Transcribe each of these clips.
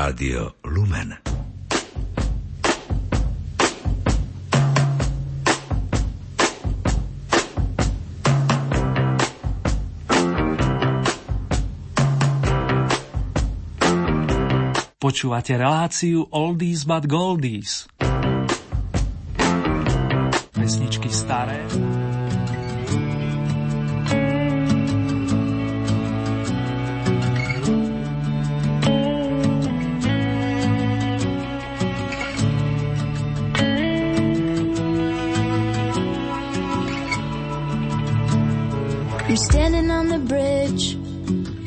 Rádio Lumen. Počúvate reláciu Oldies but Goldies. Pesničky staré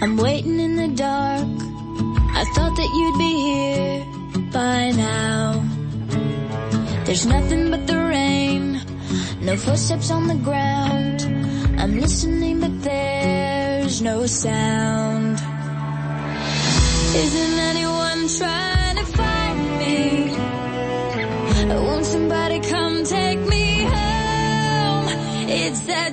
I'm waiting in the dark. I thought that you'd be here by now. There's nothing but the rain, no footsteps on the ground. I'm listening, but there's no sound. Isn't anyone trying to find me? Won't somebody come take me home? It's that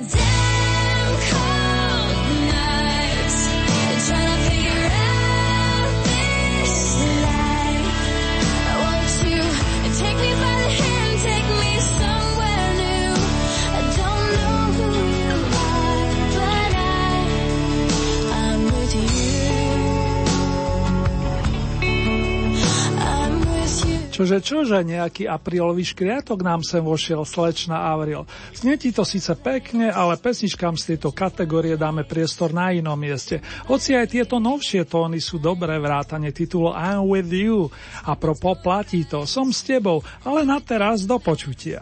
Čože, čože, nejaký aprílový škriatok nám sem vošiel slečna Avril. Znie to síce pekne, ale pesničkám z tejto kategórie dáme priestor na inom mieste. Hoci aj tieto novšie tóny sú dobré vrátane titulu I'm with you. A pro poplatí to, som s tebou, ale na teraz do počutia.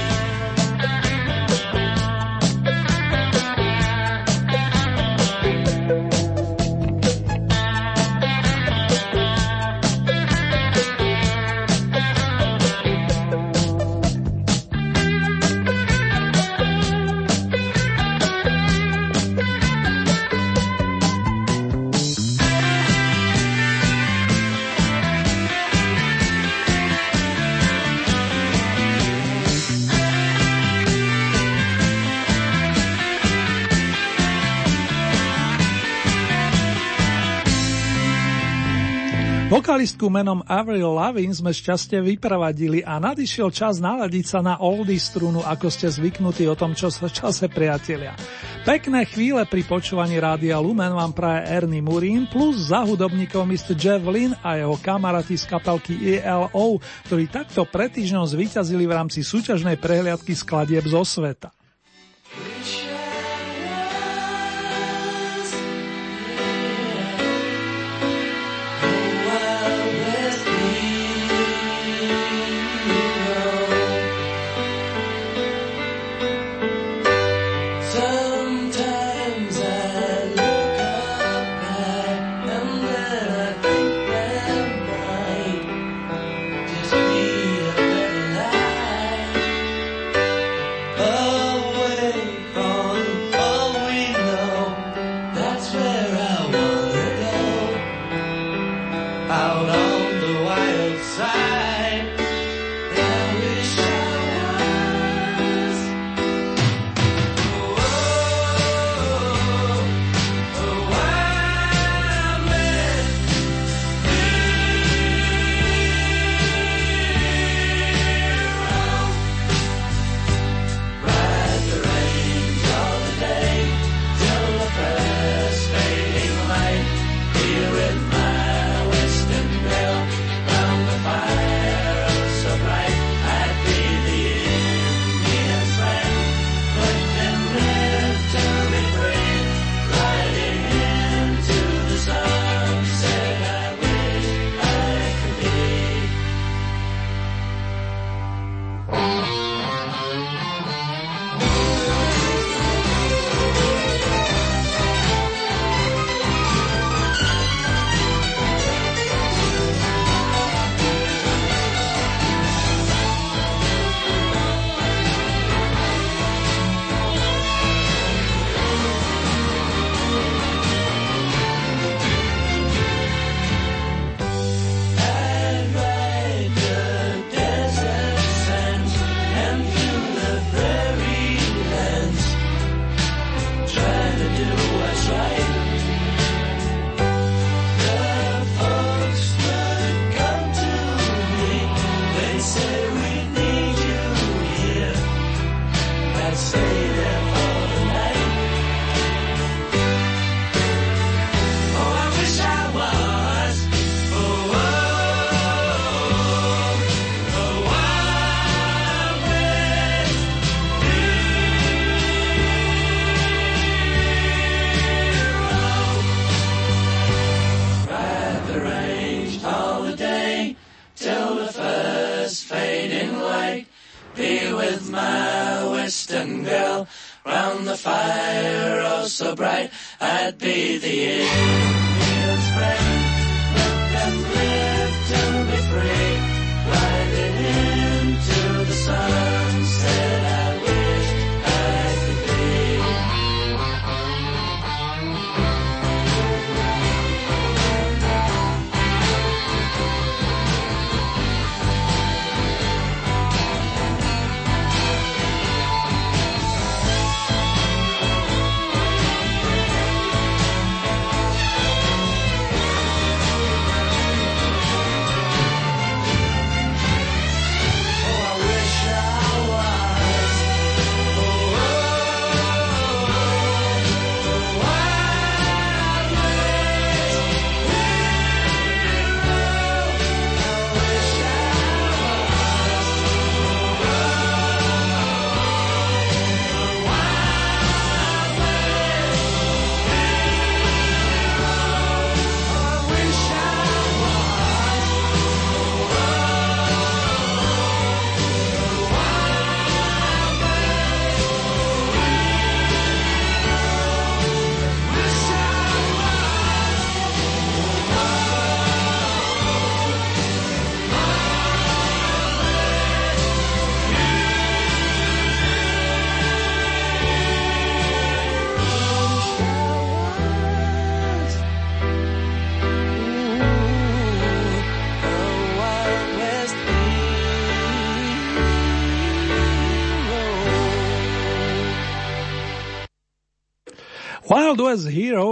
Vokalistku menom Avril Lavigne sme šťastie vypravadili a nadišiel čas naladiť sa na oldie strunu, ako ste zvyknutí o tom, čo sa čase priatelia. Pekné chvíle pri počúvaní Rádia Lumen vám praje Ernie Murín plus za hudobníkov Mr. Jeff Lynn a jeho kamaráti z kapelky ELO, ktorí takto pred týždňom zvíťazili v rámci súťažnej prehliadky skladieb zo sveta.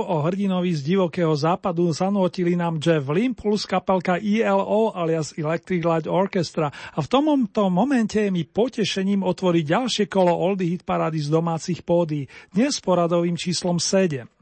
O hrdinovi z divokého západu zanotili nám Jeff Lynn plus kapelka ELO alias Electric Light Orchestra a v tomto momente je mi potešením otvoriť ďalšie kolo Oldie Hit Parady z domácich pódy, dnes s poradovým číslom 7.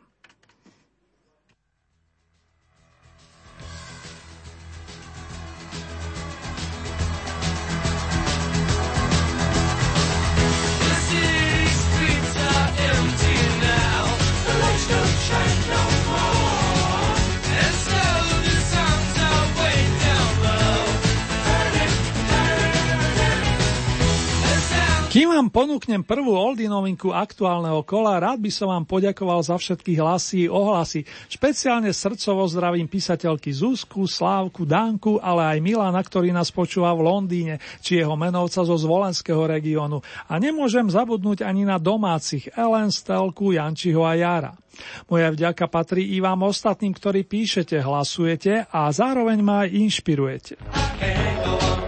Kým vám ponúknem prvú oldie novinku aktuálneho kola, rád by som vám poďakoval za všetky hlasy ohlasy. Špeciálne srdcovo zdravím písateľky Zuzku, Slávku, Danku, ale aj Milana, ktorý nás počúva v Londýne, či jeho menovca zo Zvolenského regiónu. A nemôžem zabudnúť ani na domácich Ellen, Stelku, Jančiho a Jara. Moja vďaka patrí i vám ostatným, ktorí píšete, hlasujete a zároveň ma aj inšpirujete. V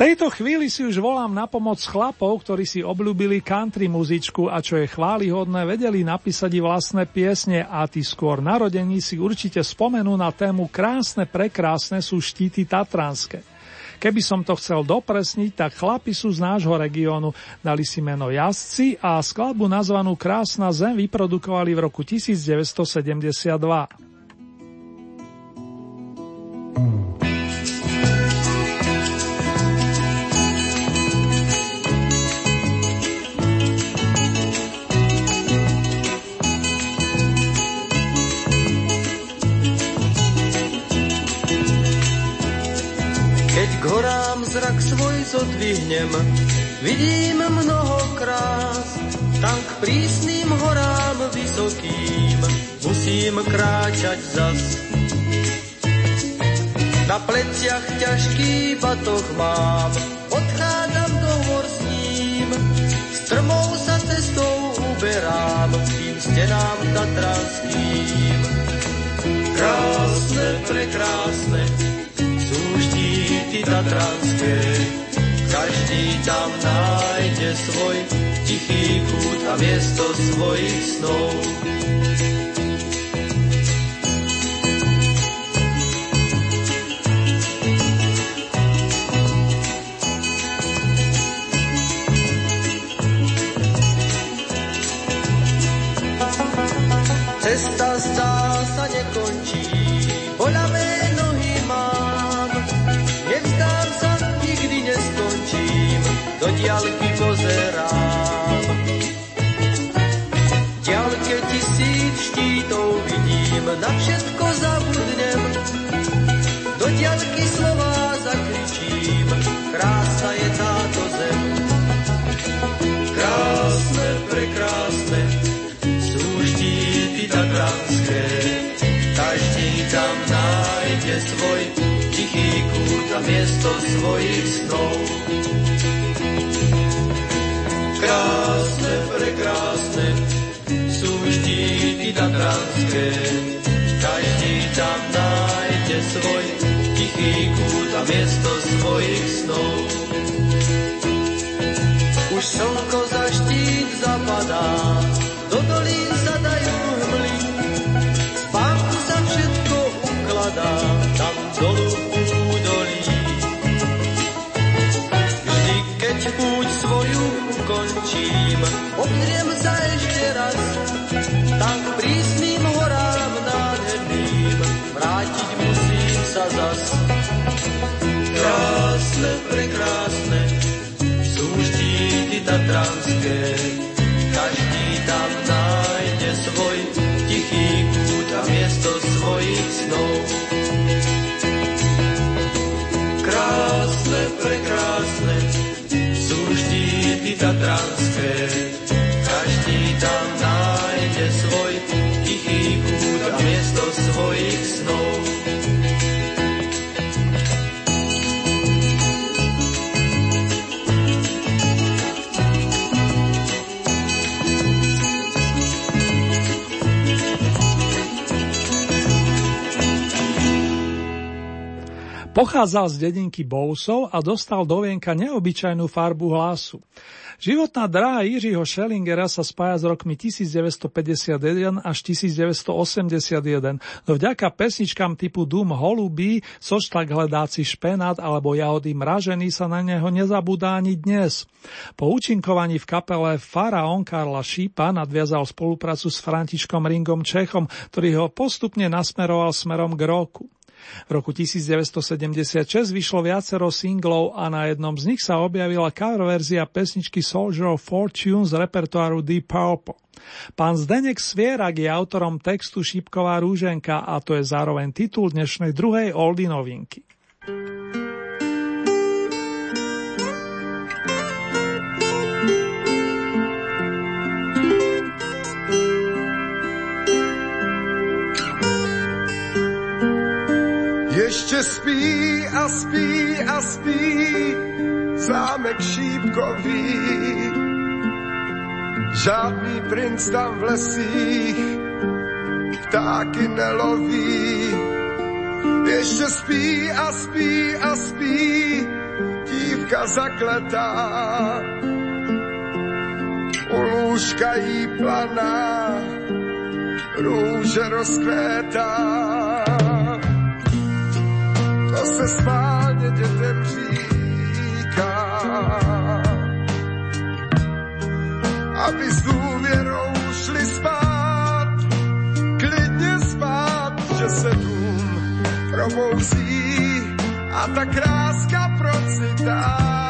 tejto chvíli si už volám na pomoc chlapov, ktorí si obľúbili country muzičku a čo je chválihodné, vedeli napísať i vlastné piesne a tí skôr narodení si určite spomenú na tému Krásne, prekrásne sú štíty tatranské. Keby som to chcel dopresniť, tak chlapi sú z nášho regiónu, dali si meno Jazdci a skladbu nazvanú Krásna zem vyprodukovali v roku 1972. Keď zrak svoj zodvihnem, vidím mnoho krás, tam k prísnym horám vysokým musím kráčať zas. Na pleciach ťažký batoh mám, odchádzam do hor s ním, strmou sa cestou uberám tým stenám tatranským. Krásne, prekrásne, štíty tatranské, každý tam nájde svoj tichý kút a miesto svojich snov. Cesta zdá sa nekončí, diaľky pozerám. Diaľke tisíc štítov vidím, na všetko zabudnem. Do diaľky slova zakričím, krásna je táto zem. Krásne, prekrásne, sú štíty tatranské, každý tam nájde svoj tichý kút a miesto svojich snov. Krásne, prekrásne sú štíty tatranské, každý tam nájde svoj tichý kút a miesto svojich snov. Už slnko za štít zapadá, do dolín sa dajú hmly, spánku sa všetko ukladá, tam dolu obzriem sa ešte raz, tam k prísnym horám nádherným, vrátiť musím sa zas. Krásne, prekrásne, sú štíty tatranské, každý tam nájde svoj tichý kút a miesto svojich snov. Krásne, prekrásne sú štíty tatranské, Pochádzal z dedinky Bousov a dostal do vienka neobyčajnú farbu hlasu. Životná dráha Jiřího Schellingera sa spája s rokmi 1951 až 1981, no vďaka pesničkám typu Dům holubí, Soštak hledáci špenát alebo Jahody mražený sa na neho nezabúda ani dnes. Po účinkovaní v kapele Faraón Karla Šípa nadviazal spoluprácu s Františkom Ringom Čechom, ktorý ho postupne nasmeroval smerom k roku. V roku 1976 vyšlo viacero singlov a na jednom z nich sa objavila cover verzia pesničky Soldier of Fortune z repertoáru Deep Purple. Pán Zdenek Svierak je autorom textu Šípková rúženka a to je zároveň titul dnešnej druhej oldy novinky. Ještě spí a spí a spí zámek šípkový. Žádný princ tam v lesích ptáky neloví. Ještě spí a spí a spí dívka zakletá. U lůžka jí planá, růže rozkvétá to se schválně dětem říká. Aby s důvěrou šli spát, klidně spát, že se dům probouzí a ta kráska procitá.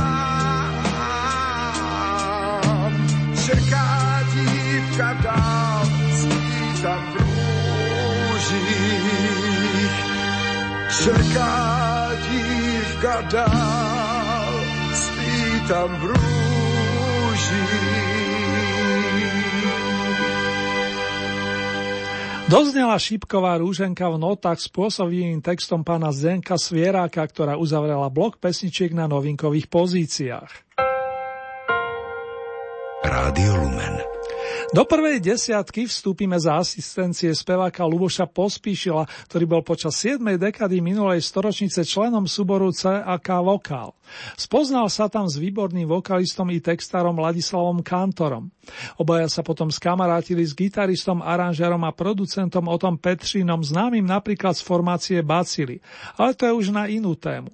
Čeká dívka dál, spí tam v rúžich. Doznela šípková rúženka v notách spôsobivým textom pána Zdenka Svieráka, ktorá uzavrela blok pesničiek na novinkových pozíciách. Rádio Lumen. Do prvej desiatky vstúpime za asistencie speváka Luboša Pospíšila, ktorý bol počas 7. dekady minulej storočnice členom súboru CAK Vokál. Spoznal sa tam s výborným vokalistom i textárom Ladislavom Kantorom. Obaja sa potom skamarátili s gitaristom, aranžérom a producentom Otom Petřínom, známym napríklad z formácie Bacily. Ale to je už na inú tému.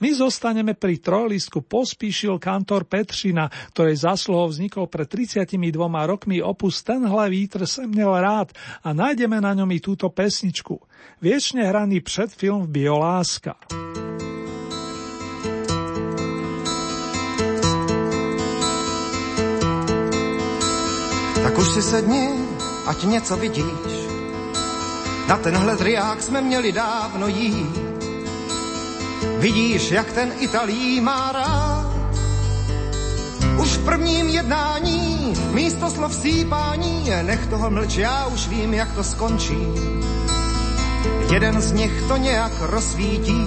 My zostaneme pri trojlistku Pospíšil kantor Petřina, ktorej zasluhou vznikol pred 32 rokmi opus Tenhle vítr sem měl rád a nájdeme na ňom i túto pesničku. Viečne hraný predfilm Bioláska. Tak už si sedni, ať něco vidíš. Na tenhle driák jsme měli dávno jít. Vidíš, jak ten Italí má rád. Už v prvním jednání místo slov sípání, nech toho mlč, já už vím, jak to skončí. Jeden z nich to nějak rozsvítí.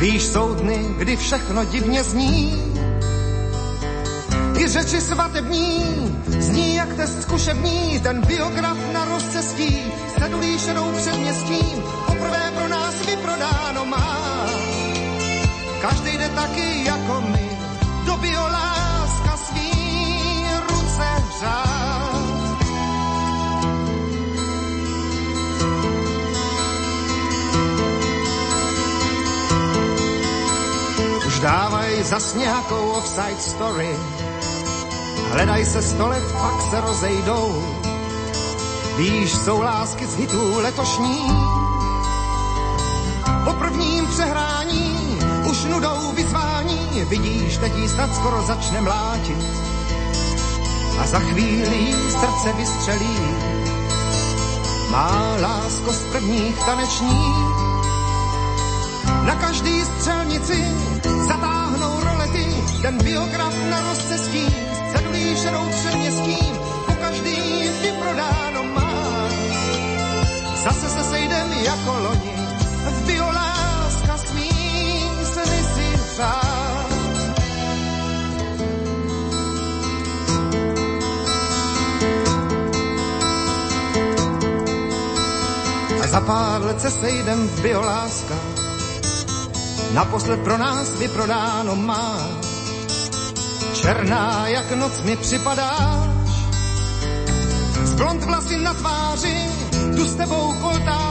Víš, jsou dny, kdy všechno divně zní. I řeči svatební zní jak test zkušební, ten biograf na rozcestí, sedulí šedou před městím, poprvé pro nás vyprodáno má. Každý jde taky jako my, do bioláska svý ruce hřát. Už dávaj zas nějakou offside story, hledaj se sto let, pak se rozejdou. Víš, jsou lásky z hitů letošní, po prvním přehrání už nudou vyzvání, vidíš, teď jí snad skoro začne mlátit. A za chvíli jí srdce vystřelí, má lásko z prvních tanečních. Na každý střelnici zatáhnou rolety, ten biograf na rozcestí, cedulí šedou předměstím, po každý vyprodáno má. Zase se sejdem jako loni, v bioláska smí sny si řád. Za pár let se sejdem v bioláska, naposled pro nás vyprodáno má. Černá jak noc mi připadáš, z blond vlasy na tváři, tu s tebou koltáři,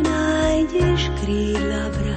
nájdeš krídla brať.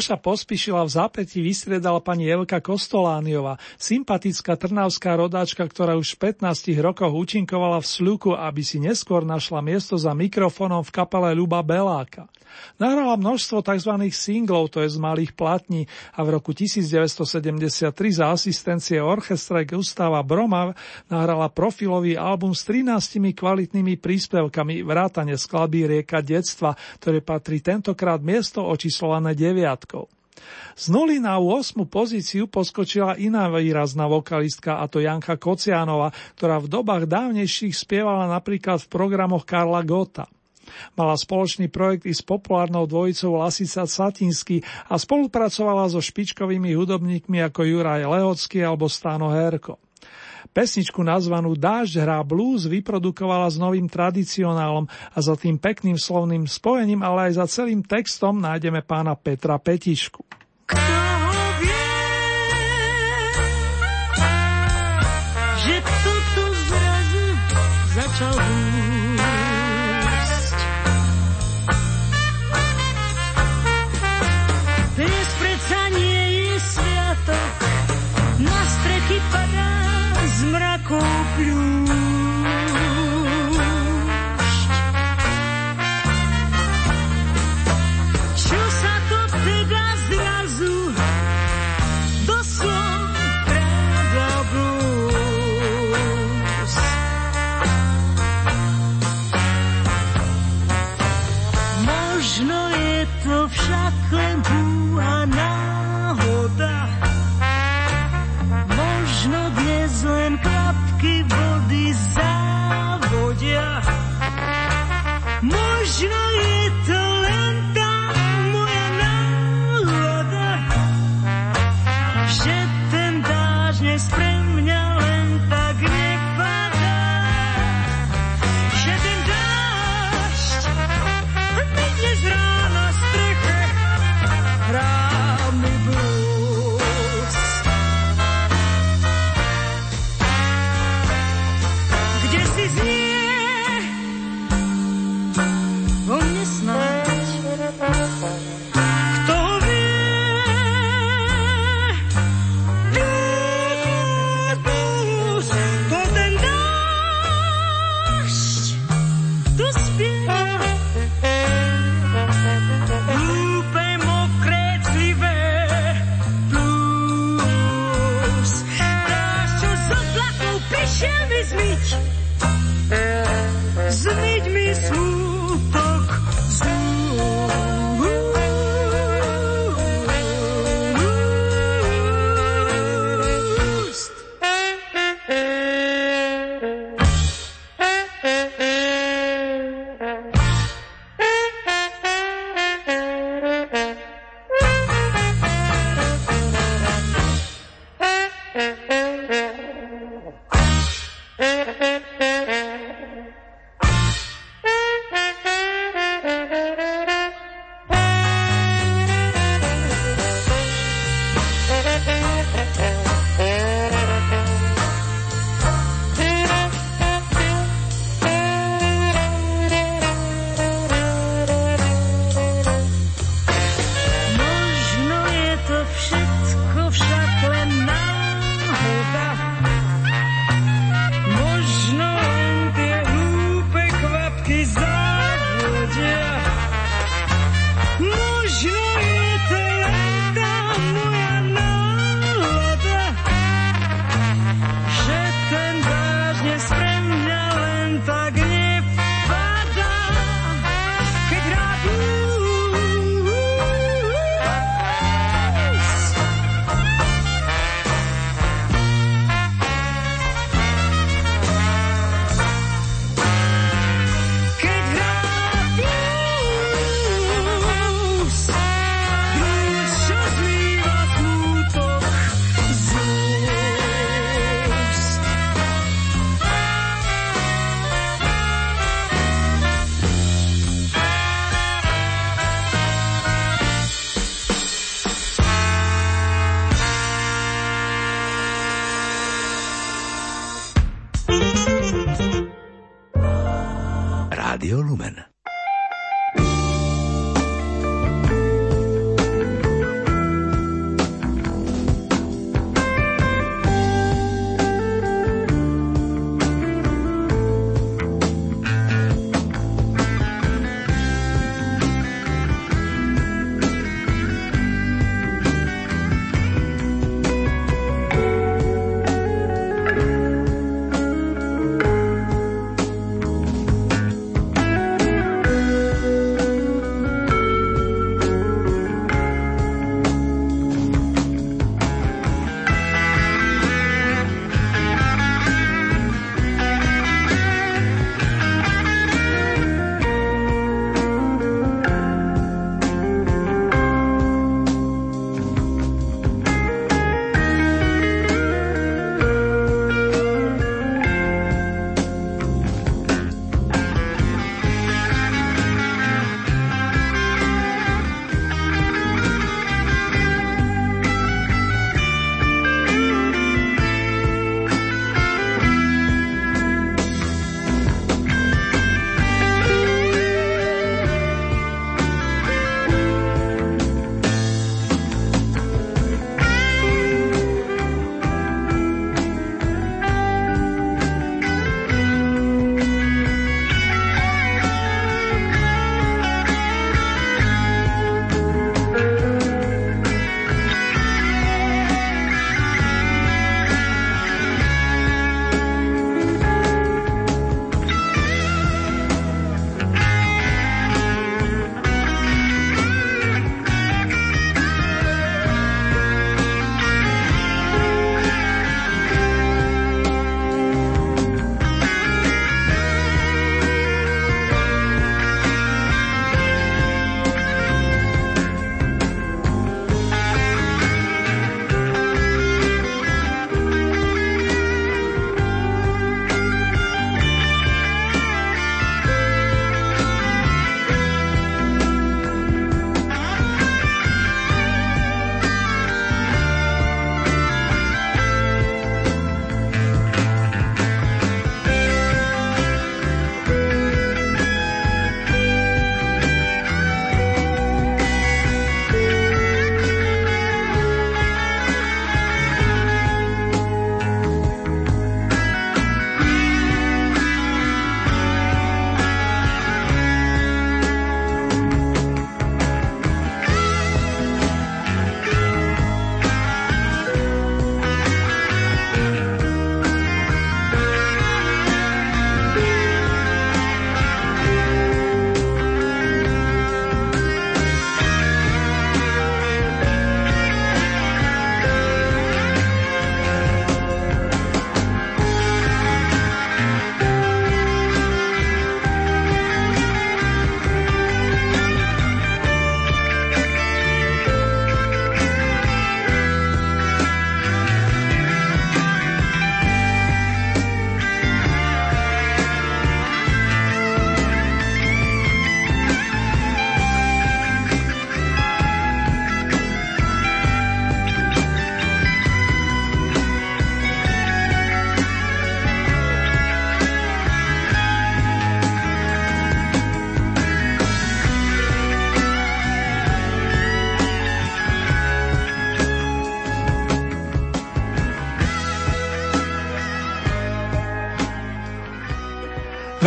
Luboša pospíšila v zápäti vystriedala pani Evka Kostolániova, sympatická trnavská rodáčka, ktorá už v 15 rokoch účinkovala v Sluku, aby si neskôr našla miesto za mikrofónom v kapele Luba Beláka. Nahrala množstvo tzv. singlov, to je z malých platní a v roku 1973 za asistencie orchestra Gustava Broma nahrala profilový album s 13 kvalitnými príspevkami vrátane skladby Rieka detstva, ktoré patrí tentokrát miesto očíslované deviatkou. Z nuly na 8. pozíciu poskočila iná výrazná vokalistka, a to Janka Kocianova, ktorá v dobách dávnejších spievala napríklad v programoch Karla Gota. Mala spoločný projekt i s populárnou dvojicou Lasica Satinsky a spolupracovala so špičkovými hudobníkmi ako Juraj Lehocký alebo Stáno Herko. Pesničku nazvanú Dážď hrá blues vyprodukovala s novým tradicionálom a za tým pekným slovným spojením, ale aj za celým textom nájdeme pána Petra Petišku. Kto že toto zrazu začal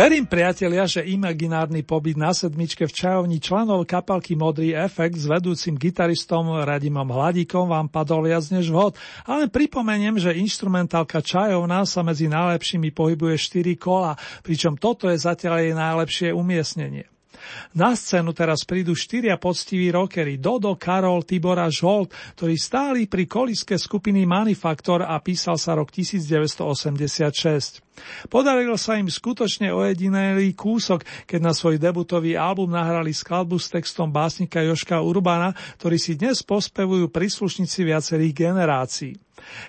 Verím, priatelia, že imaginárny pobyt na sedmičke v čajovni členov kapalky Modrý efekt s vedúcim gitaristom Radimom Hladíkom vám padol viac než vhod, ale pripomeniem, že instrumentálka čajovna sa medzi najlepšími pohybuje 4 kola, pričom toto je zatiaľ jej najlepšie umiestnenie. Na scénu teraz prídu štyria poctiví rockery Dodo, Karol, Tibor a Žolt, ktorí stáli pri koliske skupiny Manifaktor a písal sa rok 1986. Podarilo sa im skutočne ojedinelý kúsok, keď na svoj debutový album nahrali skladbu s textom básnika Joška Urbana, ktorý si dnes pospevujú príslušníci viacerých generácií.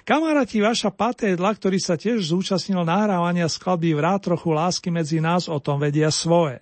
Kamaráti Vaša Patédla, ktorý sa tiež zúčastnil nahrávania skladby Vrát trochu lásky medzi nás, o tom vedia svoje.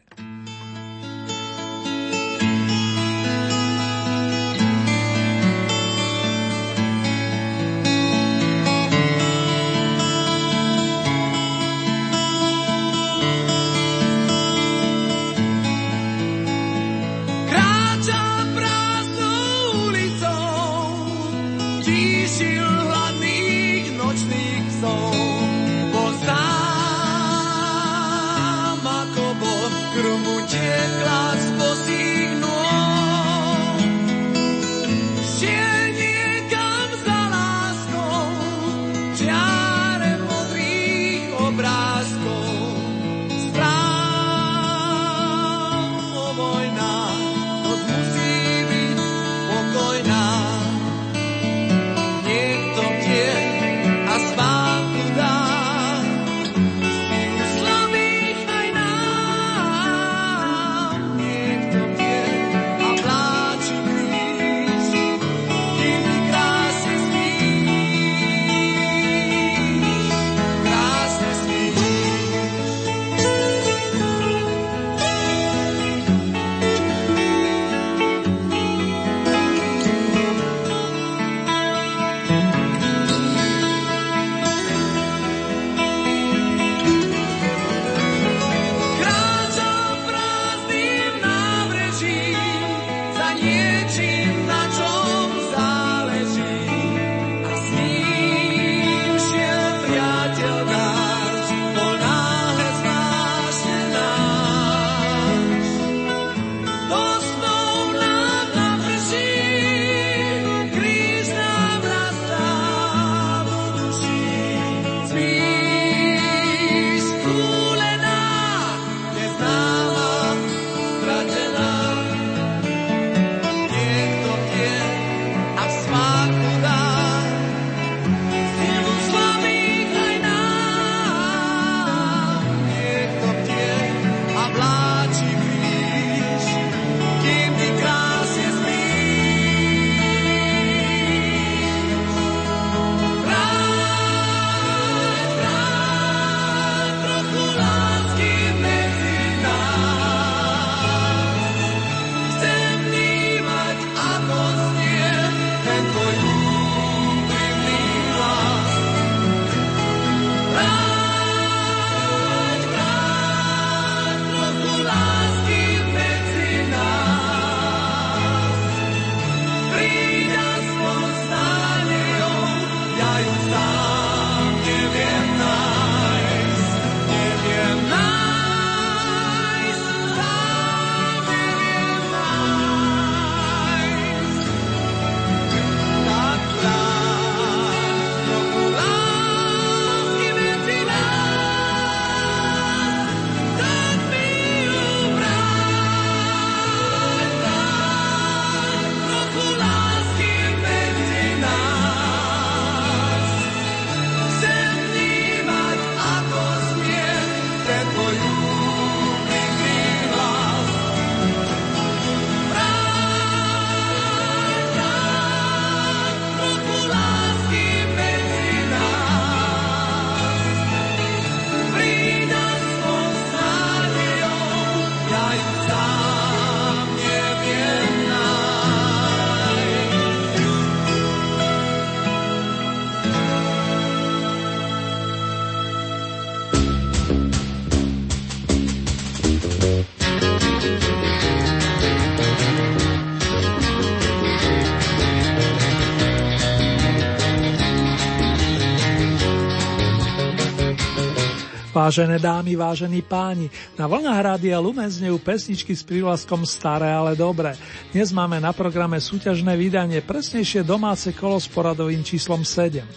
Vážené dámy, vážení páni, na vlnách Rádia Lumen znejú pesničky s prívlaskom Staré, ale dobré. Dnes máme na programe súťažné vydanie, presnejšie domáce kolo s poradovým číslom 7.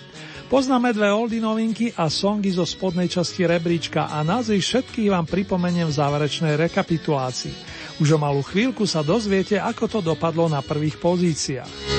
Poznáme dve oldy novinky a songy zo spodnej časti rebríčka a názvy všetkých vám pripomeniem v záverečnej rekapitulácii. Už o malú chvíľku sa dozviete, ako to dopadlo na prvých pozíciách.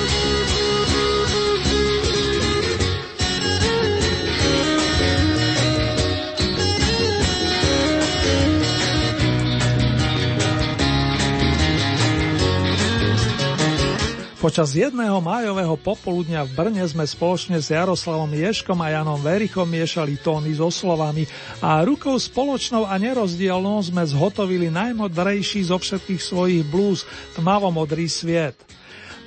Počas jedného májového popoludňa v Brne sme spoločne s Jaroslavom Ješkom a Janom Verichom miešali tóny so slovami a rukou spoločnou a nerozdielnou sme zhotovili najmodrejší zo všetkých svojich blues, tmavomodrý sviet.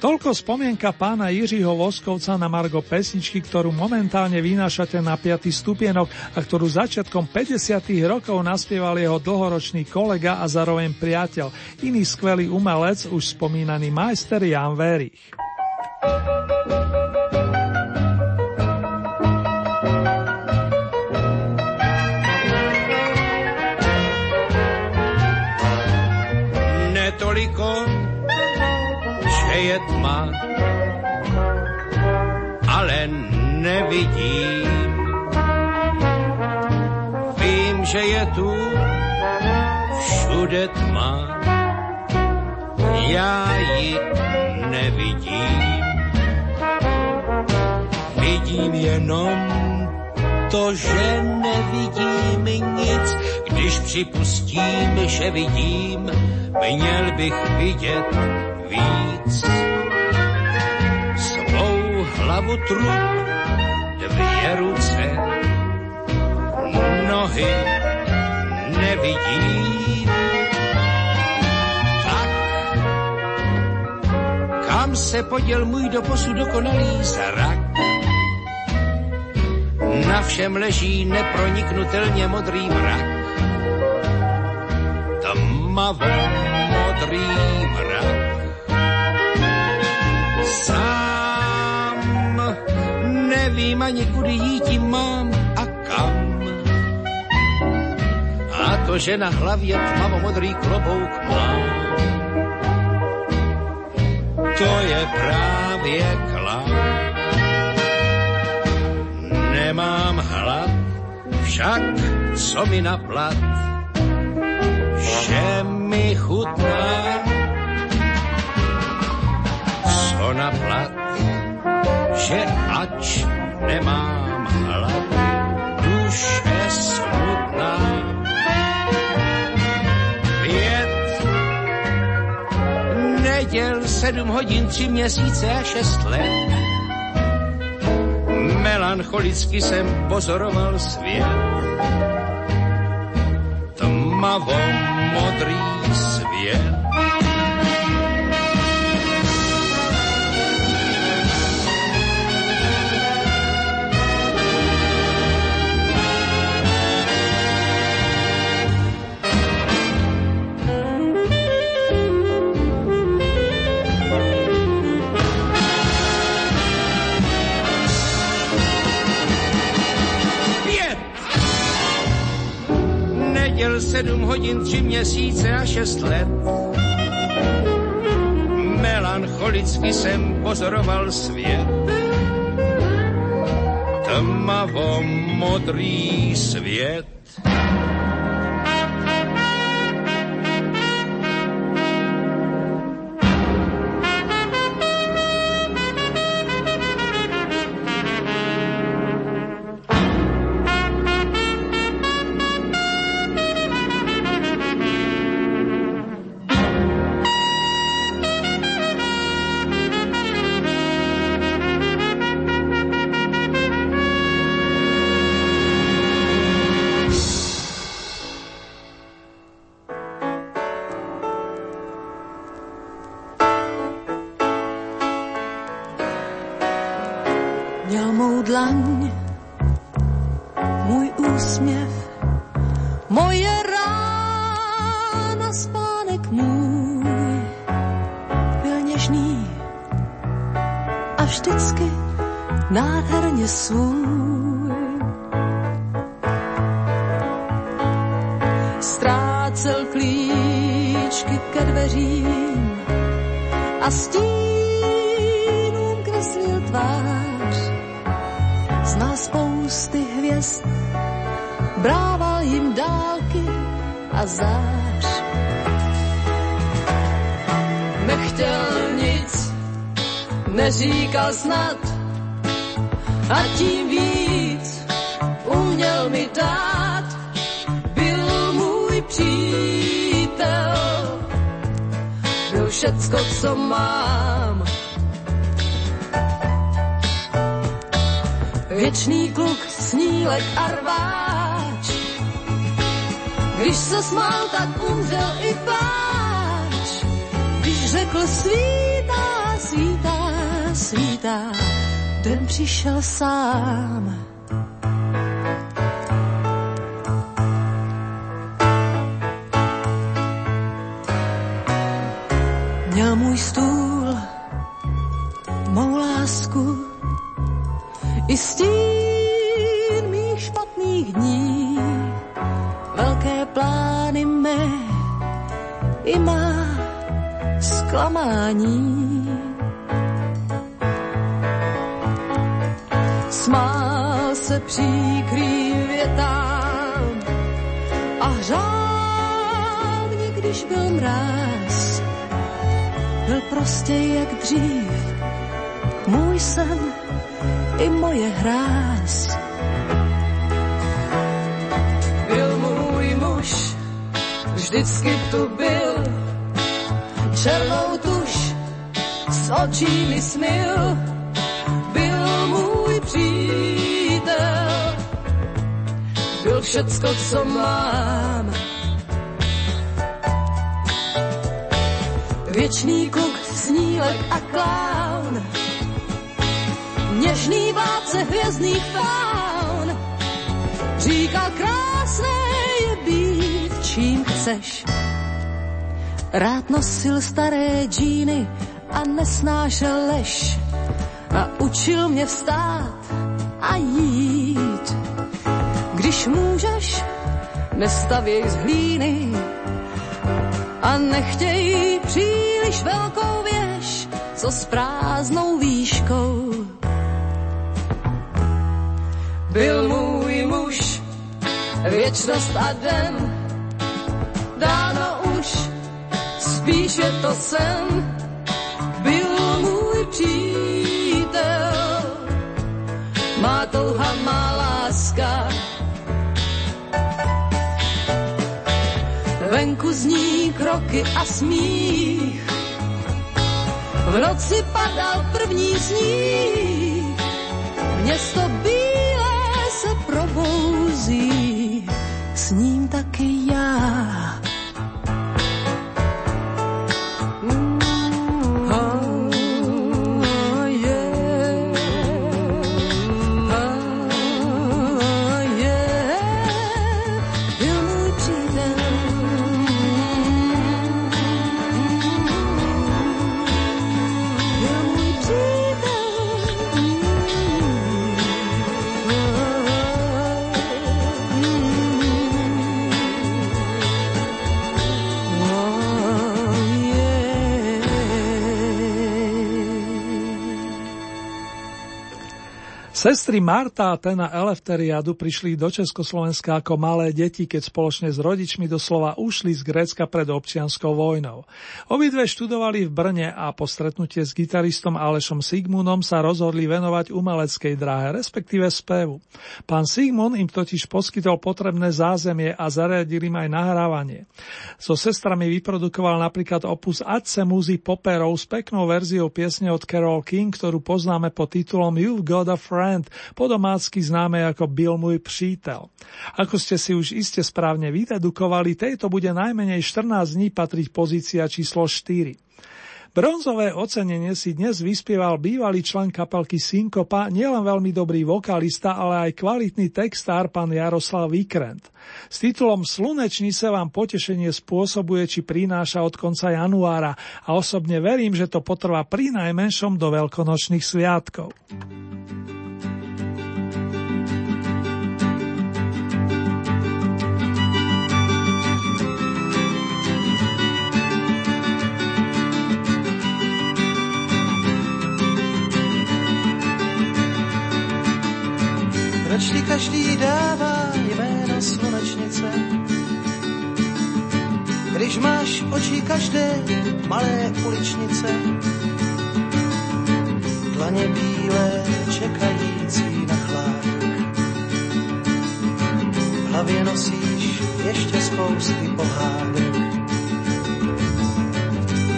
Toľko spomienka pána Jiřího Voskovca na Margo pesničky, ktorú momentálne vynášate na 5. stupienok a ktorú začiatkom 50. rokov naspieval jeho dlhoročný kolega a zároveň priateľ, iný skvelý umelec, už spomínaný majster Jan Verich. Netoliko je tma, ale nevidím. Vím, že je tu všude tma, já ji nevidím. Vidím jenom to, že nevidím nic, když připustím, že vidím, měl bych vidět víc. Svou hlavu trup, dvě ruce, nohy nevidím. Tak, kam se poděl můj doposud dokonalý zrak? Na všem leží neproniknutelně modrý mrak. Tmavo nevím ani kudy jít mám a kam. A to, že na hlavě tmavomodrý klobouk mám, to je právě klam. Nemám hlad, však co mi na plat, že mi chutná, co na plat, že ač nemám hlad, duše smutná. Pět neděl, sedm hodin, tři měsíce a šest let. Melancholicky jsem pozoroval svět. Tmavo modrý svět sedm hodin, tři měsíce a šest let. Melancholicky jsem pozoroval svět. Tmavo modrý svět svůj. Ztrácel klíčky ke dveřím a stínům kreslil tvář. Znal spousty hvězd, brával jim dálky a zář. Nechtěl nic, neříkal snad, a tím víc uměl mi dát. Byl můj přítel, byl všecko, co mám. Věčný kluk, snílek a rváč. Když se smál, tak umřel i pláč. Když řekl svítá, svítá, svítá, den přišel sám. Prostě jak dřív, můj sen i moje hráz. Byl můj muž, vždycky tu byl, černou tuš s očí mi smil. Byl můj přítel, byl všecko, co mám. Věčný kluk, snílek a klán, něžný vládce hvězdných faun. Říkal krásné je být, čím chceš. Rád nosil staré džíny a nesnášel lež. A učil mě vstát a jít. Když můžeš, nestavěj z hlíny a nechtěj příliš velkou věž, co s prázdnou výškou byl můj muž, věčnost a den, dáno už, spíš je to sen, byl můj přítel, má touha, má láska. Zní kroky a smích, v noci padal první sníh, město Sestry Marta a Tena Elefteriadu prišli do Československa ako malé deti, keď spoločne s rodičmi doslova ušli z Grécka pred občianskou vojnou. Obidve študovali v Brne a po stretnutie s gitaristom Alešom Sigmunom sa rozhodli venovať umeleckej dráhe, respektíve spevu. Pán Sigmund im totiž poskytol potrebné zázemie a zariadil im aj nahrávanie. So sestrami vyprodukoval napríklad opus Adse Muzi Poperov s peknou verziou piesne od Carol King, ktorú poznáme pod titulom You've Got a Friend, po domácky známe ako Byl môj přítel. Ako ste si už iste správne vydedukovali, tejto bude najmenej 14 dní patriť pozícia číslo 4. Bronzové ocenenie si dnes vyspieval bývalý člen kapelky Synkopa, nielen veľmi dobrý vokalista, ale aj kvalitný textár pán Jaroslav Vikrent. S titulom Slunečnice vám potešenie spôsobuje či prináša od konca januára a osobne verím, že to potrvá pri najmenšom do veľkonočných sviatkov. Ti každý dává jméno slunečnice? Když máš oči každé malé uličnice, dlaně bílé čekající na chlák. V hlavě nosíš ještě spousty pohádek.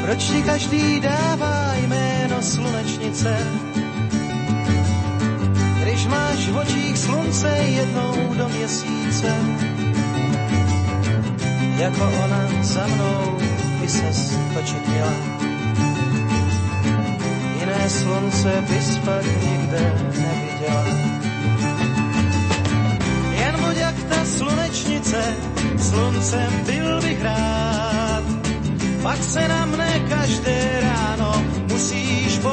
Proč ti každý dává jméno slunečnice? Když máš v očích slunce jednou do měsíce, jako ona za mnou by se točit měla. Jiné slunce bys pak nikde neviděla. Jen buď jak ta slunečnice, sluncem byl bych rád. Pak se na mne každé ráno musíš pousmát.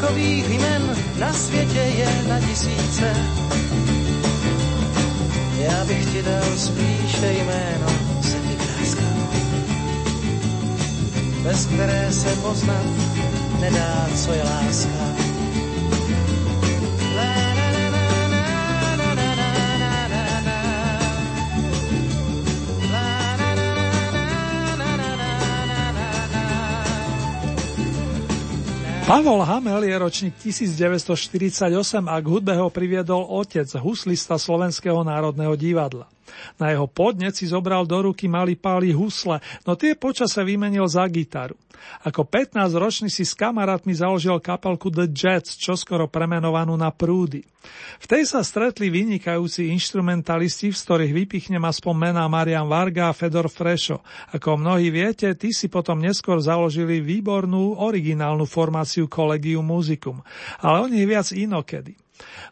Takových jmen na světě je na tisíce. Já bych ti dal spíše jméno sedmikráska bez které se poznat nedá, co je láska. Pavol Hamel je ročník 1948 a k hudbe ho priviedol otec, huslista Slovenského národného divadla. Na jeho podnec si zobral do ruky malý pály husle, no tie počase vymenil za gitaru. Ako 15-ročný si s kamarátmi založil kapelku The Jets, čoskoro premenovanú na Prúdy. V tej sa stretli vynikajúci instrumentalisti, z ktorých vypichnem aspoň mená Marian Varga a Fedor Frešo. Ako mnohí viete, tí si potom neskôr založili výbornú originálnu formáciu Collegium Musicum, ale o nich viac inokedy.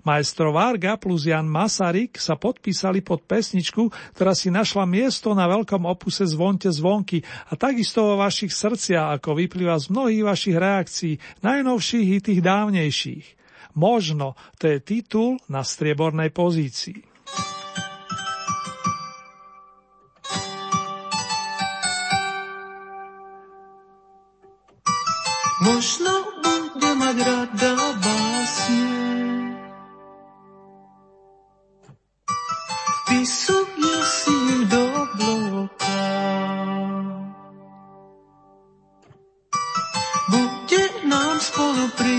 Maestro Varga plus Jan Masaryk sa podpísali pod pesničku, ktorá si našla miesto na veľkom opuse Zvonte zvonky a takisto vo vašich srdciach, ako vyplýva z mnohých vašich reakcií, najnovších i tých dávnejších. Možno, to je titul na striebornej pozícii. Možno bude mať rada básne. Vpisuje si ju do nám spolu pri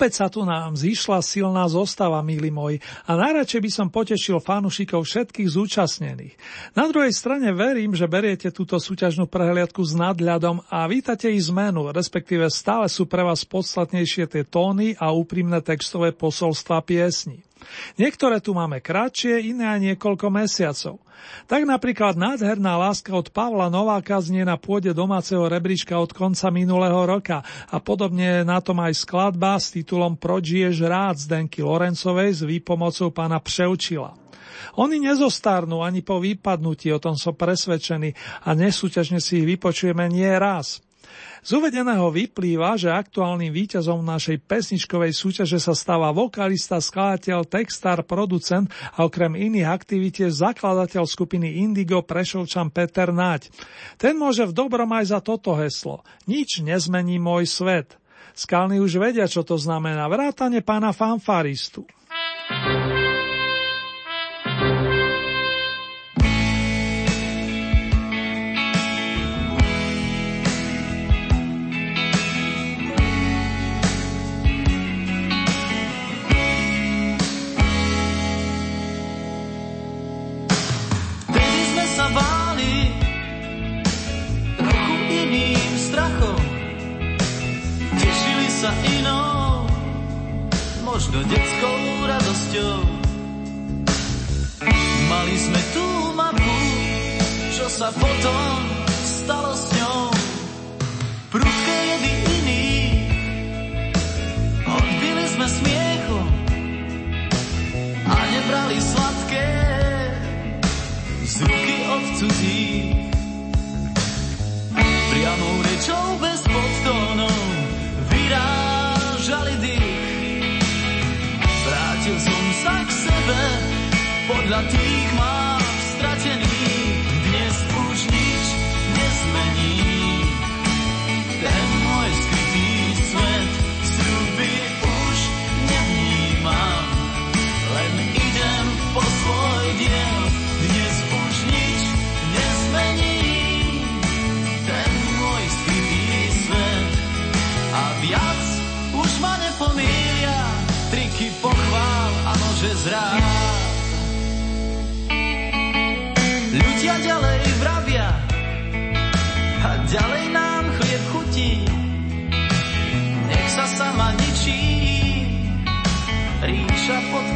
Opäť sa tu nám zišla silná zostava, milí moji, a najradšej by som potešil fanušikov všetkých zúčastnených. Na druhej strane verím, že beriete túto súťažnú prehliadku s nadľadom a vítate ich zmenu, respektíve stále sú pre vás podstatnejšie tie tóny a úprimné textové posolstva piesni. Niektoré tu máme kratšie, iné aj niekoľko mesiacov. Tak napríklad nádherná láska od Pavla Nováka znie na pôde domáceho rebríčka od konca minulého roka a podobne na tom aj skladba s titulom Proč žiješ rád Zdenky Lorencovej s výpomocou pána Přeučila. Oni nezostarnú ani po vypadnutí, o tom som presvedčený a nesúťažne si ich vypočujeme nie raz. Z uvedeného vyplýva, že aktuálnym víťazom našej pesničkovej súťaže sa stáva vokalista, skladateľ, textár, producent a okrem iných aktivít zakladateľ skupiny Indigo Prešovčan Peter Naď. Ten môže v dobrom aj za toto heslo. Nič nezmení môj svet. Skalní už vedia, čo to znamená. Vrátane pána fanfaristu. Možno detskou radosťou. Mali sme tú mapu, čo sa potom stalo s podľa tých mám chapeau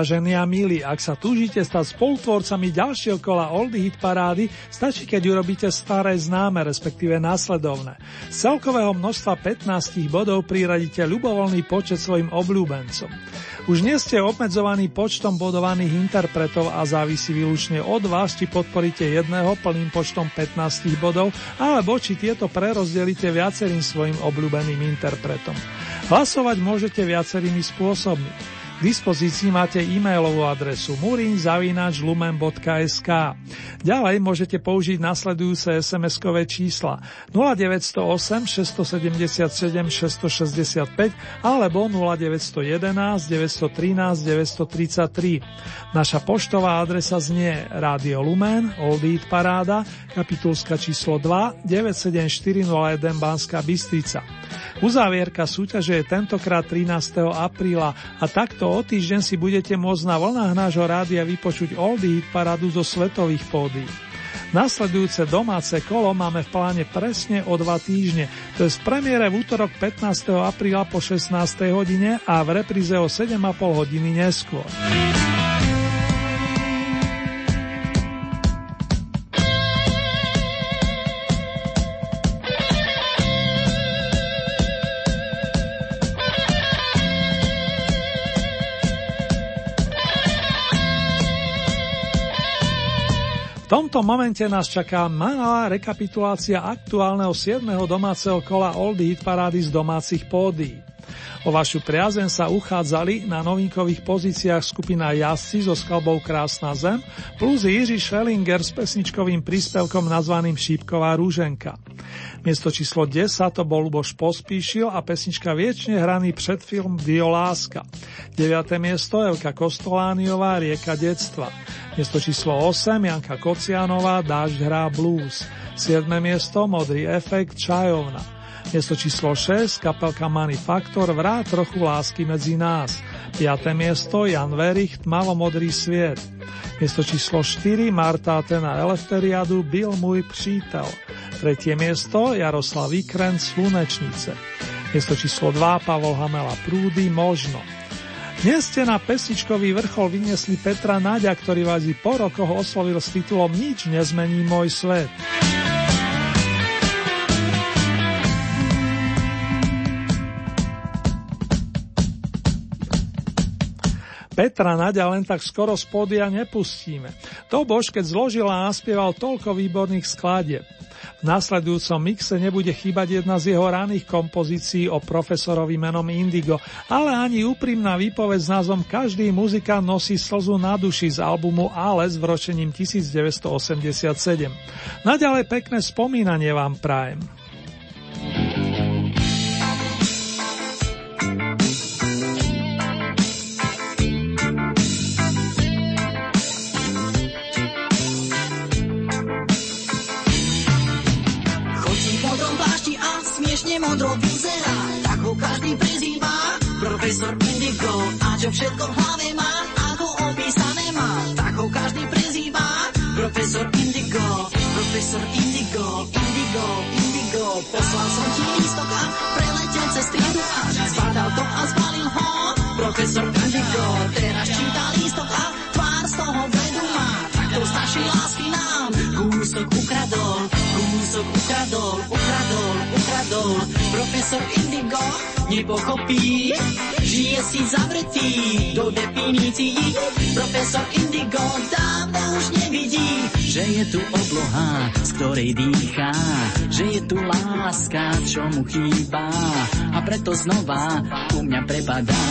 Vážení a milí, ak sa túžite stať spolutvorcami ďalšieho kola Oldie Hit Parády, stačí, keď urobíte staré známe, respektíve následovné. Z celkového množstva 15 bodov priradíte ľubovoľný počet svojim obľúbencom. Už nie ste obmedzovaní počtom bodovaných interpretov a závisí výlučne od vás, či podporíte jedného plným počtom 15 bodov, alebo či tieto prerozdelíte viacerým svojim obľúbeným interpretom. Hlasovať môžete viacerými spôsobmi. K dispozícii máte e-mailovú adresu murinzavinačlumen.sk Ďalej môžete použiť nasledujúce SMS-kové čísla 0908 677 665 alebo 0911 913 933. Naša poštová adresa znie Radio Lumen, Old Eat Paráda, kapitulska číslo 2, 97401 Banská Bystrica. Uzávierka súťaže je tentokrát 13. apríla a takto o týždeň si budete môcť na vlnách nášho rádia vypočuť Oldie Hit paradu zo svetových pódy. Nasledujúce domáce kolo máme v pláne presne o dva týždne, to je z premiére v útorok 15. apríla po 16. hodine a v repríze o 7,5 hodiny neskôr. Tomto momente nás čaká malá rekapitulácia aktuálneho 7. domáceho kola Oldie Hit parády z domácich pódií. O vašu priazen sa uchádzali na novinkových pozíciách skupina Jasci so skalbou Krásna zem plus Jiří Schellinger s pesničkovým príspevkom nazvaným Šípková rúženka. Miesto číslo 10 to bol Luboš Pospíšil a pesnička viečne hraný predfilm Violáska. 9. miesto Elka Kostolániová Rieka detstva. Miesto číslo 8 Janka Kocianová Dážď hrá blues. 7. miesto Modrý efekt Čajovna. Miesto číslo 6 kapelka Manifaktor Vrá trochu lásky medzi nás. 5. miesto Jan Verich Tmavo-modrý sviet. Miesto číslo 4 Marta Atena Elefteriadu Byl môj přítel. Tretie miesto Jaroslav Ikren Slunečnice. Miesto číslo 2 Pavol Hamela Prúdy Možno. Dnes ste na pesničkový vrchol vyniesli Petra Náďa, ktorý vás i po rokoch oslovil s titulom Nič nezmení môj svet. Petra Nadia len tak skoro z pódia nepustíme. To bož, keď zložil a naspieval toľko výborných skladieb. V následujúcom mixe nebude chýbať jedna z jeho raných kompozícií o profesorovi menom Indigo, ale ani úprimná výpoveď s názvom Každý muzikant nosí slzu na duši z albumu Ales v ročením 1987. Naďalej pekné spomínanie vám prajem. Modro vyzerá, tak ho každý prezýva. Profesor Indigo, a čo všetko v hlave má, ako opísané má, tak ho každý prezýva. Profesor Indigo, profesor Indigo, Indigo, Indigo, poslal som ti lístok a preletel cez triedu a zbadal to a zbalil ho. Profesor Indigo, teraz číta lístok a tvár z toho vedu má, tak to stačí lásky nám, kúsok ukradol, kúsok ukradol, ukradol, ukradol. Profesor Indigo nepochopí, žije si zavretý do definícií. Profesor Indigo dávno už nevidí, že je tu obloha, z ktorej dýchá, že je tu láska, čo mu chýba a preto znova u mňa prepadá.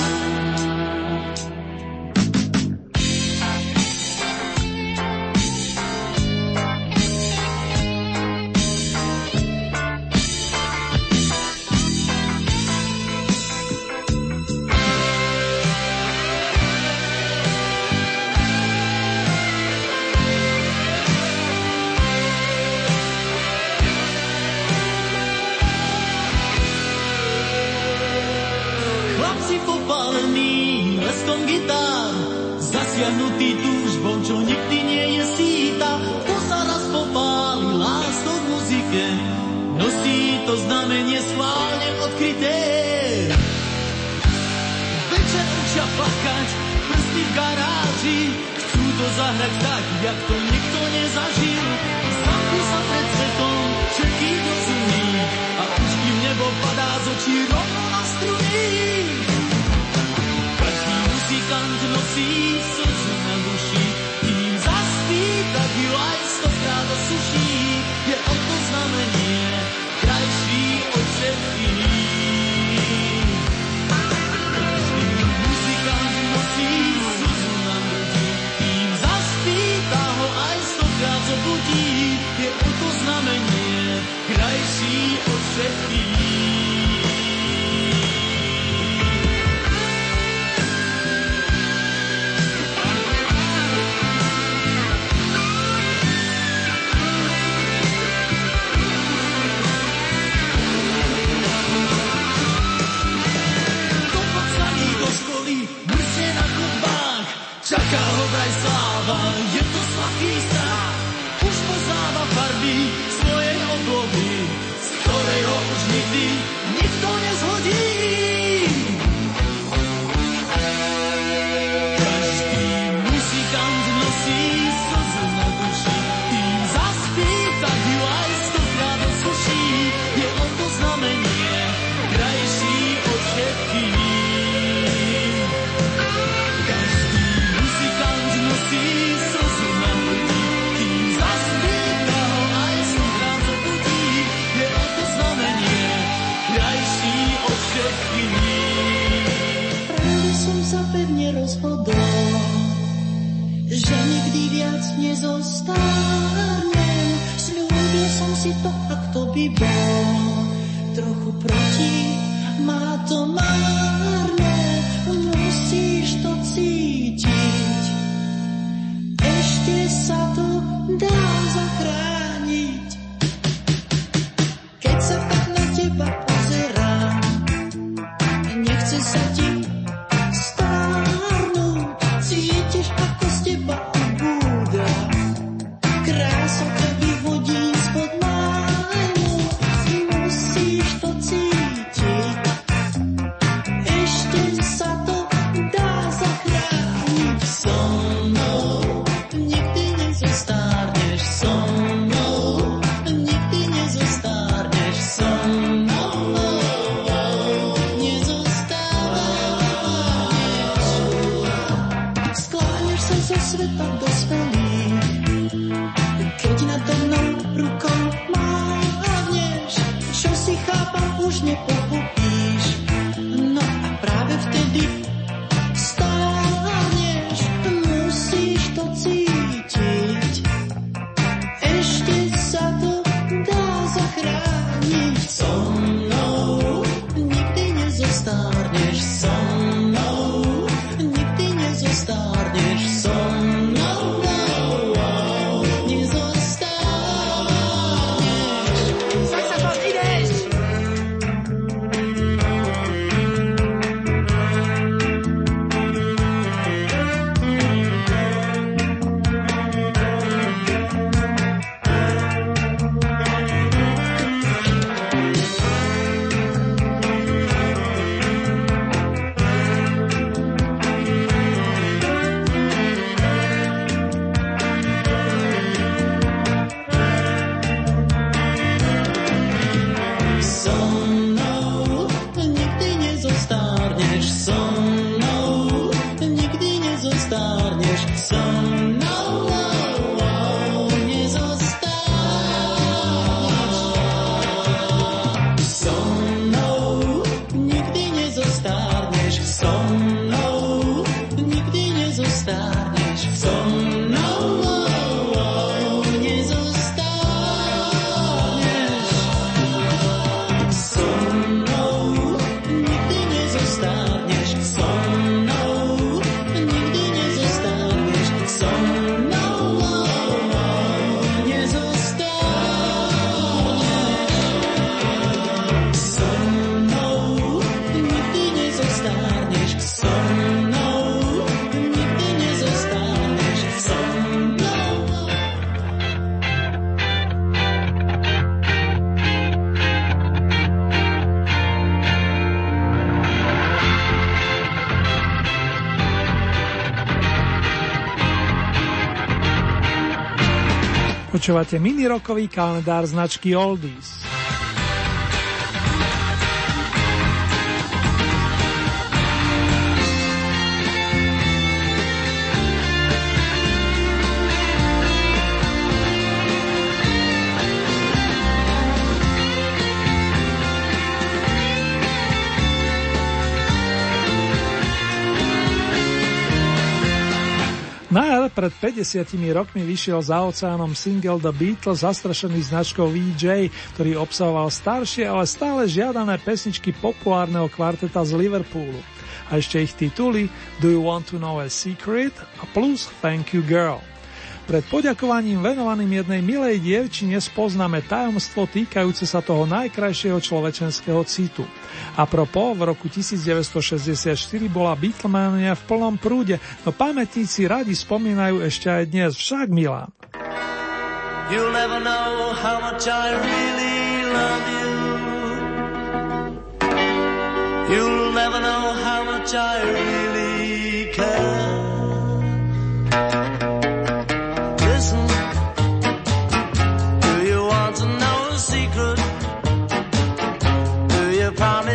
jak tu aj sláva, je to sladký strach, už poznáva farby svojej oblohy, z ktorého už nikdy si to, ak to by bol trochu proti, má to márne, musíš to cítiť. Ešte sa to dá zachrániť. Počúvate mini-rokový kalendár značky Oldies. Pred 50 rokmi vyšiel za oceánom single The Beatles zastrašený značkou VJ, ktorý obsahoval staršie, ale stále žiadané pesničky populárneho kvarteta z Liverpoolu. A ešte ich tituly Do You Want to Know a Secret a plus Thank You Girl. Pred poďakovaním venovaným jednej milej dievčine spoznáme tajomstvo týkajúce sa toho najkrajšieho človečenského citu. A propo, v roku 1964 bola Beatlemania v plnom prúde, no pamätníci radi spomínajú ešte aj dnes, však Milan. You'll never know how much I really love you. You'll never know how much I really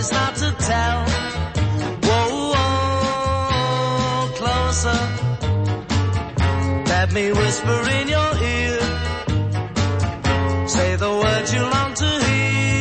promise not to tell. Whoa, whoa, closer. Let me whisper in your ear. Say the words you long to hear.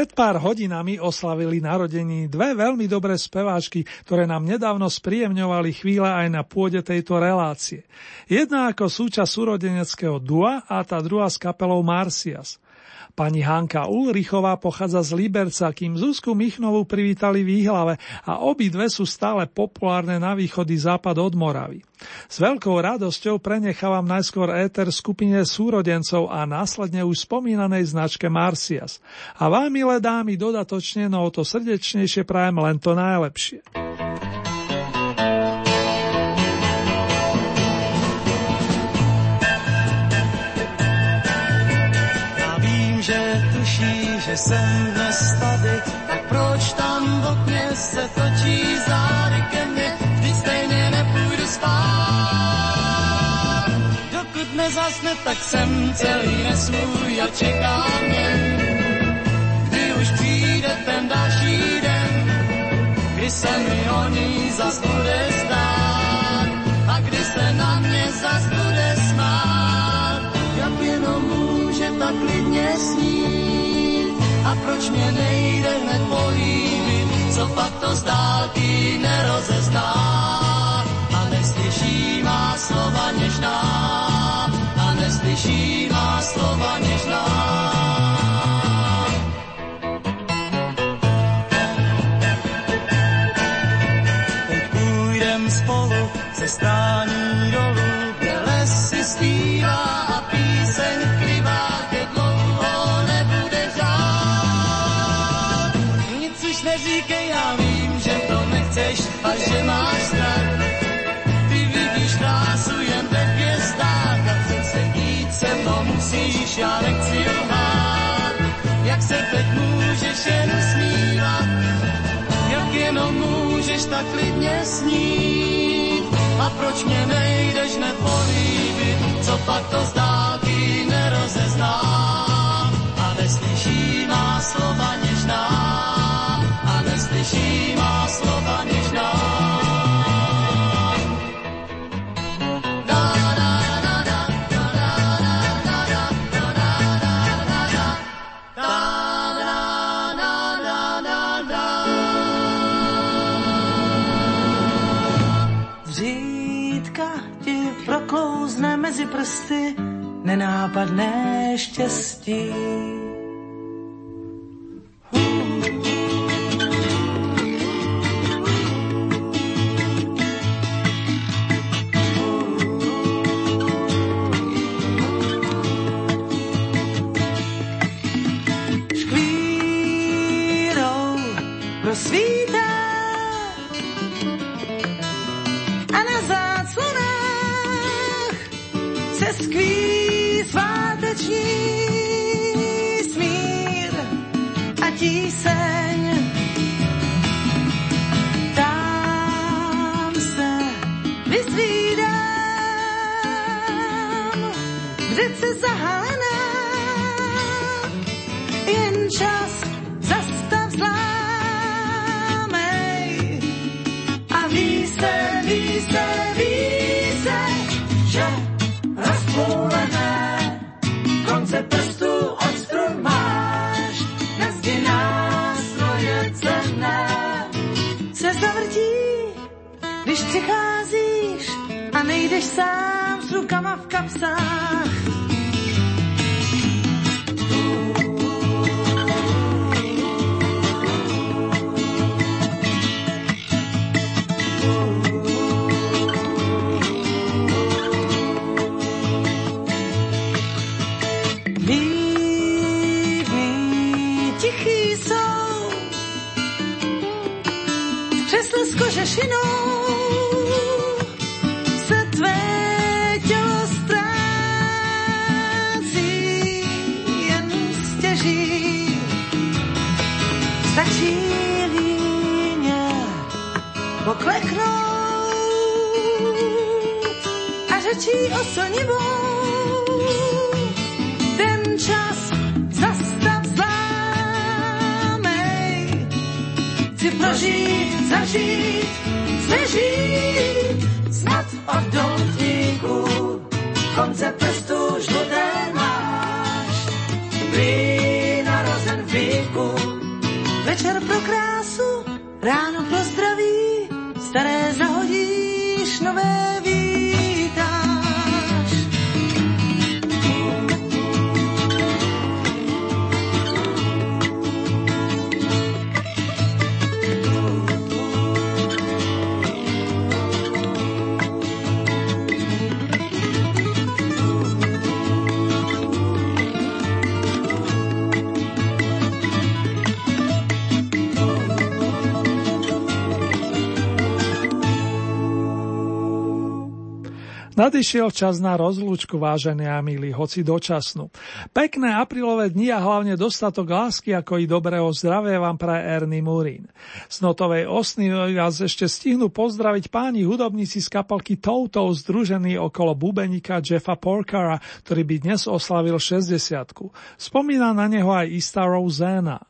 Pred pár hodinami oslavili narodení dve veľmi dobré speváčky, ktoré nám nedávno spríjemňovali chvíle aj na pôde tejto relácie. Jedna ako súčasť súrodeneckého dua a tá druhá s kapelou Marcias. Pani Hanka Ulrichová pochádza z Liberca, kým Zuzku Michnovú privítali v Výhlave a obidve sú stále populárne na východy západ od Moravy. S veľkou radosťou prenechávam najskôr éter skupine súrodencov a následne už spomínanej značke Marcias. A vám, milé dámy, dodatočne, no o to srdečnejšie prajem len to najlepšie. Že jsem dnes tak proč tam v okně se točí zády ke mně, vždyť stejně nepůjdu spát. Dokud nezasne, tak jsem celý nesvůj a čeká mě, kdy už přijde ten další den, kdy se mi o ní zas bude stát a proč mě nejde hned políbit, co pak to z dálky nerozezná. A neslyší má slova něžná, a neslyší má slova něžná. A že máš strach. Ty vidíš krásu jen ve hvězdách a chceš se jít se mnou musíš, já nechci lhát. Jak se teď můžeš jen usmívat, jak jenom můžeš tak klidně snít. A proč mě nejdeš nepolíbit, co pak to z dálky nerozezná. A neslyší má slova prsty nenápadné štěstí. Se skví sváteční smír a tíseň. Tam se vyzvídám, kde se zahalená, jen čas v Osobně ten čas zase. Chci prožít, zažít, sežít snad od domů, konce to už to tenáš, by narozen fiku, večer pro krásu, ráno pro Nadišiel čas na rozlúčku, vážení a milí, hoci dočasnú. Pekné aprílové dni a hlavne dostatok lásky, ako i dobrého zdravia vám pre Ernie Murin. Z notovej osny vás ešte stihnú pozdraviť páni hudobníci z kapalky Toto, združení okolo bubenika Jeffa Porkara, ktorý by dnes oslavil 60 Spomína na neho aj istá Rosanna.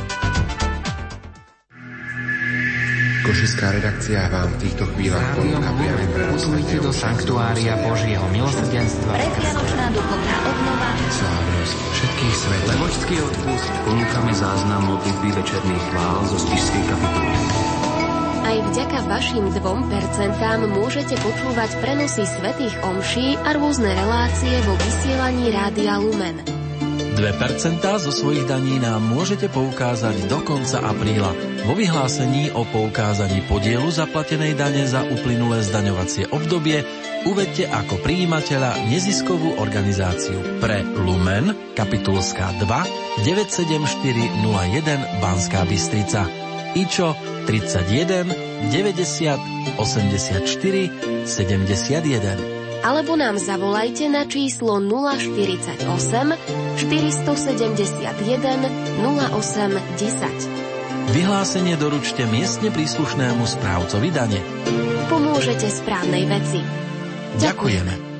Košická redakcia vám v týchto chvíľach ponúka priamy prenos do sanktuária Božieho milosrdenstva. Predvianočná duchovná obnova. Slávnosť všetkých svetov. Levočský odpust. Ponúkame záznam modlitby večerných chvál zo spišskej kapituly. Aj vďaka vašim 2% môžete počúvať prenosy svetých omší a rôzne relácie vo vysielaní Rádia Lumen. 2% zo svojich daní nám môžete poukázať do konca apríla vo vyhlásení o poukázaní podielu zaplatenej dane za uplynulé zdaňovacie obdobie uvedte ako príjimateľa neziskovú organizáciu pre Lumen, kapitulská 2, 97401 Banská Bystrica. IČO 31 90 84 71 alebo nám zavolajte na číslo 048 471 08 10. Vyhlásenie doručte miestne príslušnému správcovi dane. Pomôžete správnej veci. Ďakujeme.